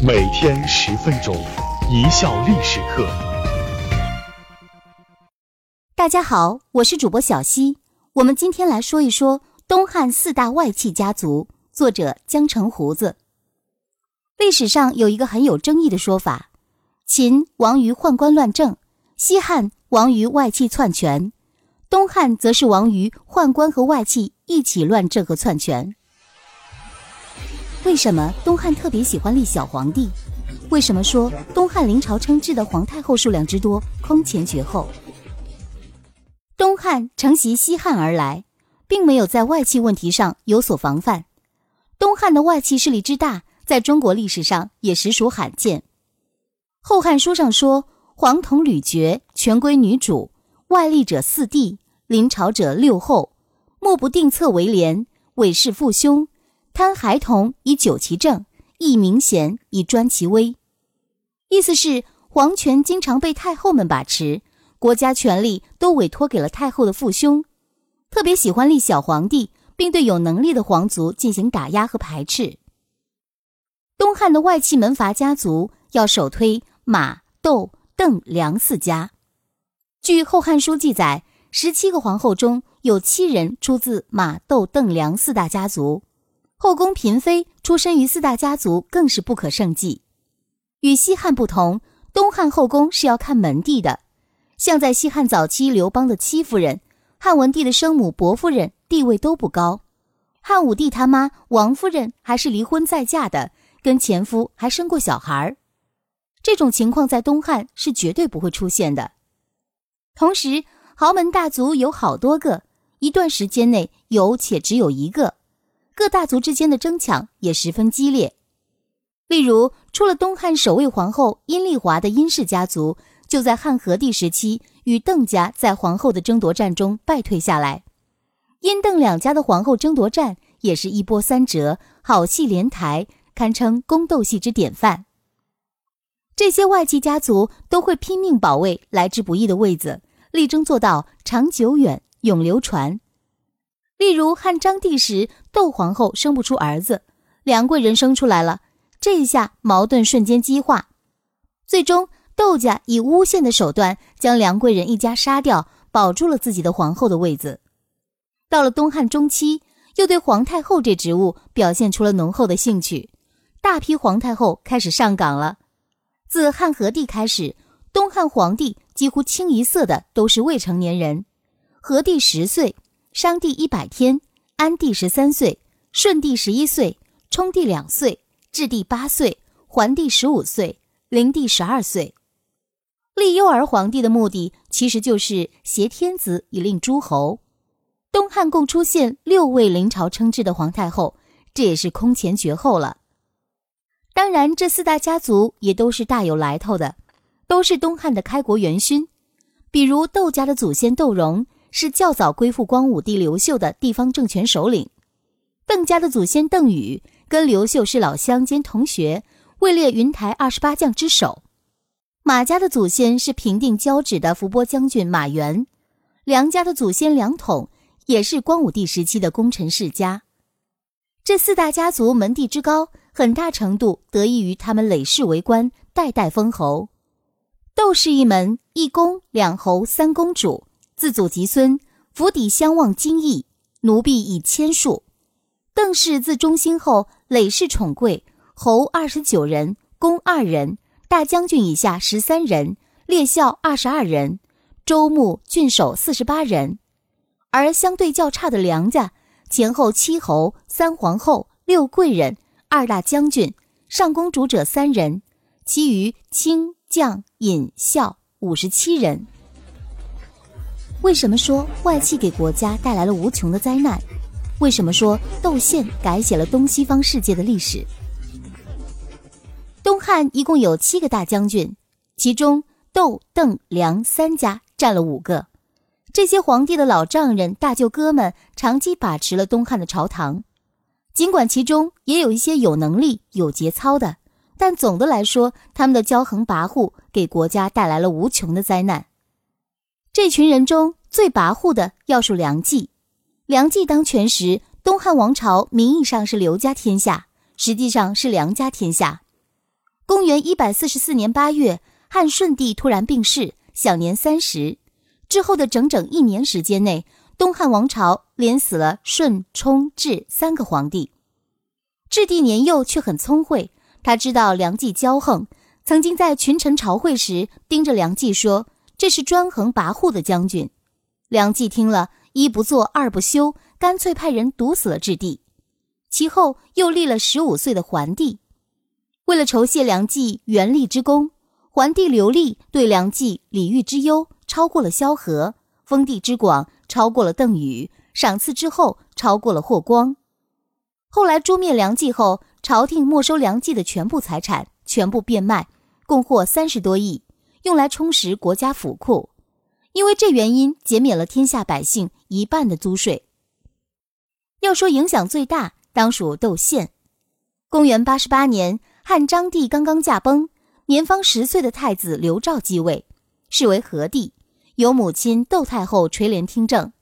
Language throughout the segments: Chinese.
每天十分钟，一笑历史课。大家好，我是主播小溪。我们今天来说一说东汉四大外戚家族。作者江城胡子。历史上有一个很有争议的说法：秦亡于宦官乱政，西汉亡于外戚篡权，东汉则是亡于宦官和外戚一起乱政和篡权。为什么东汉特别喜欢立小皇帝？为什么说东汉临朝称制的皇太后数量之多空前绝后？东汉承袭西汉而来，并没有在外戚问题上有所防范。东汉的外戚势力之大，在中国历史上也实属罕见。《后汉书》上说：“皇统屡绝，权归女主，外立者四帝，临朝者六后，莫不定策为廉，委事父兄。”贪孩童以久其政，益明贤以专其威。意思是皇权经常被太后们把持，国家权力都委托给了太后的父兄，特别喜欢立小皇帝，并对有能力的皇族进行打压和排斥。东汉的外戚门阀家族要首推马、窦、邓、梁四家。据《后汉书》记载，十七个皇后中有七人出自马、窦、邓、梁四大家族。后宫嫔妃出身于四大家族，更是不可胜计。与西汉不同，东汉后宫是要看门第的。像在西汉早期，刘邦的戚夫人、汉文帝的生母薄夫人地位都不高，汉武帝他妈王夫人还是离婚再嫁的，跟前夫还生过小孩儿。这种情况在东汉是绝对不会出现的。同时，豪门大族有好多个，一段时间内有且只有一个。各大族之间的争抢也十分激烈，例如，出了东汉首位皇后阴丽华的殷氏家族，就在汉和帝时期与邓家在皇后的争夺战中败退下来。殷邓两家的皇后争夺战也是一波三折，好戏连台，堪称宫斗戏之典范。这些外戚家族都会拼命保卫来之不易的位子，力争做到长久远、永流传。例如汉章帝时，窦皇后生不出儿子，梁贵人生出来了，这一下矛盾瞬间激化，最终窦家以诬陷的手段将梁贵人一家杀掉，保住了自己的皇后的位子。到了东汉中期，又对皇太后这职务表现出了浓厚的兴趣，大批皇太后开始上岗了。自汉和帝开始，东汉皇帝几乎清一色的都是未成年人，和帝十岁。商帝一百天，安帝十三岁，顺帝十一岁，冲帝两岁，至帝八岁，桓帝十五岁，灵帝十二岁。立幼儿皇帝的目的，其实就是挟天子以令诸侯。东汉共出现六位临朝称制的皇太后，这也是空前绝后了。当然，这四大家族也都是大有来头的，都是东汉的开国元勋，比如窦家的祖先窦融。是较早归附光武帝刘秀的地方政权首领，邓家的祖先邓禹跟刘秀是老乡兼同学，位列云台二十八将之首。马家的祖先是平定交趾的伏波将军马援，梁家的祖先梁统也是光武帝时期的功臣世家。这四大家族门第之高，很大程度得益于他们累世为官，代代封侯。窦氏一门一公两侯三公主。自祖及孙，府邸相望金邑，奴婢以千数。邓氏自中兴后，累世宠贵，侯二十九人，公二人，大将军以下十三人，列校二十二人，州牧郡守四十八人。而相对较差的梁家，前后七侯，三皇后，六贵人，二大将军，上公主者三人，其余卿将尹校五十七人。为什么说外戚给国家带来了无穷的灾难？为什么说窦宪改写了东西方世界的历史？东汉一共有七个大将军，其中窦、邓、梁三家占了五个。这些皇帝的老丈人、大舅哥们长期把持了东汉的朝堂。尽管其中也有一些有能力、有节操的，但总的来说，他们的骄横跋扈给国家带来了无穷的灾难。这群人中最跋扈的要数梁冀。梁冀当权时，东汉王朝名义上是刘家天下，实际上是梁家天下。公元一百四十四年八月，汉顺帝突然病逝，享年三十。之后的整整一年时间内，东汉王朝连死了顺、冲、智三个皇帝。质帝年幼却很聪慧，他知道梁冀骄横，曾经在群臣朝会时盯着梁冀说：“这是专横跋扈的将军。”梁冀听了一不做二不休，干脆派人毒死了质帝。其后又立了十五岁的桓帝。为了酬谢梁冀元立之功，桓帝刘立对梁冀礼遇之优超过了萧何，封地之广超过了邓禹，赏赐之后超过了霍光。后来诛灭梁冀后，朝廷没收梁冀的全部财产，全部变卖，共获三十多亿，用来充实国家府库。因为这原因，减免了天下百姓一半的租税。要说影响最大，当属窦宪。公元八十八年。汉章帝刚刚驾崩，年方十岁的太子刘肇继位，是为和帝，由母亲窦太后垂帘听政。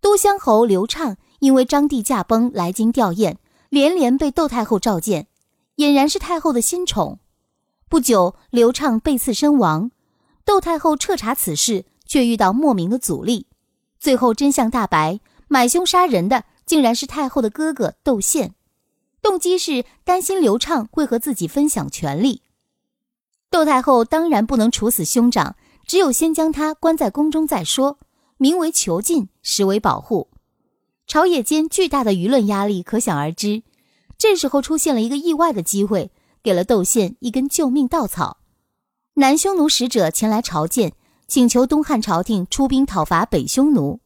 都乡侯刘畅因为章帝驾崩来京吊唁，连连被窦太后召见，俨然是太后的新宠。不久，刘畅被刺身亡，窦太后彻查此事，却遇到莫名的阻力，最后真相大白，买凶杀人的竟然是太后的哥哥窦宪。动机是担心刘畅会和自己分享权力。窦太后当然不能处死兄长，只有先将他关在宫中再说，名为囚禁，实为保护。朝野间巨大的舆论压力可想而知。这时候出现了一个意外的机会，给了窦宪一根救命稻草。南匈奴使者前来朝见，请求东汉朝廷出兵讨伐北匈奴。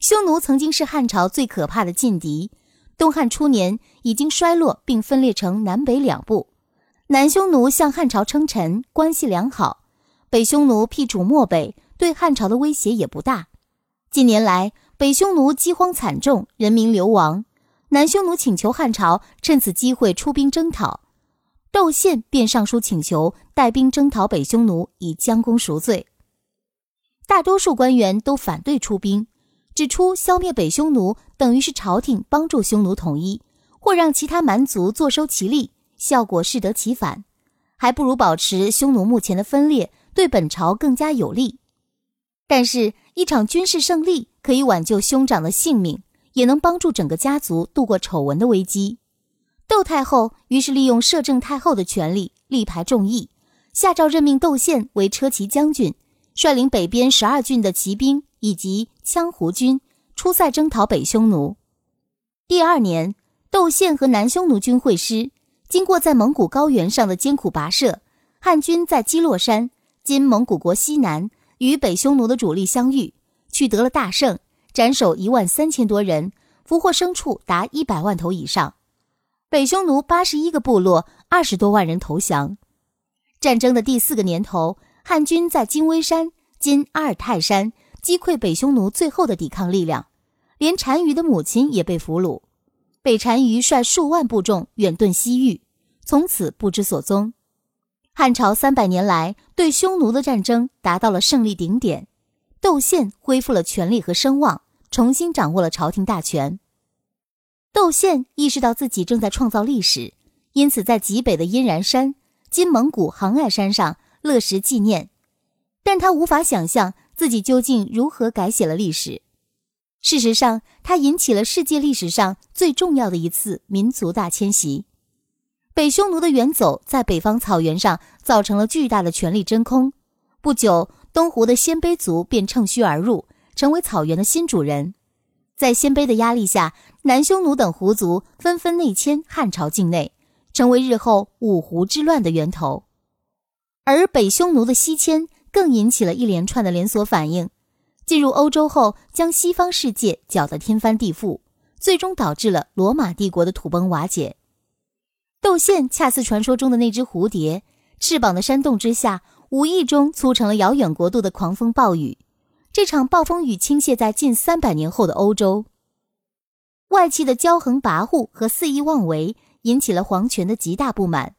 匈奴曾经是汉朝最可怕的劲敌。东汉初年已经衰落，并分裂成南北两部。南匈奴向汉朝称臣，关系良好；北匈奴辟主漠北，对汉朝的威胁也不大。近年来，北匈奴饥荒惨重，人民流亡。南匈奴请求汉朝趁此机会出兵征讨，窦宪便上书请求带兵征讨北匈奴，以将功赎罪。大多数官员都反对出兵。指出，消灭北匈奴等于是朝廷帮助匈奴统一，或让其他蛮族坐收其利，效果适得其反，还不如保持匈奴目前的分裂，对本朝更加有利。但是，一场军事胜利可以挽救兄长的性命，也能帮助整个家族度过丑闻的危机。窦太后于是利用摄政太后的权力，力排众议，下诏任命窦宪为车骑将军，率领北边十二郡的骑兵。以及羌胡军出塞征讨北匈奴。第二年，窦宪和南匈奴军会师，经过在蒙古高原上的艰苦跋涉，汉军在基洛山（今蒙古国西南）与北匈奴的主力相遇，取得了大胜，斩首一万三千多人，俘获牲畜达一百万头以上。北匈奴八十一个部落，二十多万人投降。战争的第四个年头，汉军在金微山（今阿尔泰山）。击溃北匈奴最后的抵抗力量，连单于的母亲也被俘虏。北单于率数万部众远遁西域，从此不知所踪。汉朝三百年来对匈奴的战争达到了胜利顶点，窦宪恢复了权力和声望，重新掌握了朝廷大权。窦宪意识到自己正在创造历史，因此在极北的阴然山（今蒙古杭爱山上）乐石纪念，但他无法想象。自己究竟如何改写了历史？事实上，他引起了世界历史上最重要的一次民族大迁徙。北匈奴的远走在北方草原上造成了巨大的权力真空。不久，东胡的鲜卑族便乘虚而入，成为草原的新主人。在鲜卑的压力下，南匈奴等胡族纷纷内迁汉朝境内，成为日后五胡之乱的源头。而北匈奴的西迁。更引起了一连串的连锁反应，进入欧洲后，将西方世界搅得天翻地覆，最终导致了罗马帝国的土崩瓦解。窦宪恰似传说中的那只蝴蝶，翅膀的扇动之下，无意中促成了遥远国度的狂风暴雨。这场暴风雨倾泻在近三百年后的欧洲，外戚的骄横跋扈和肆意妄为引起了皇权的极大不满。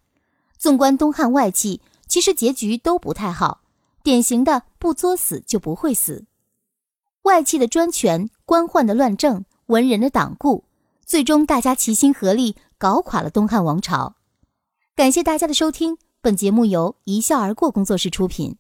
纵观东汉外戚，其实结局都不太好。典型的不作死就不会死，外戚的专权，官宦的乱政，文人的党锢，最终大家齐心合力搞垮了东汉王朝。感谢大家的收听，本节目由一笑而过工作室出品。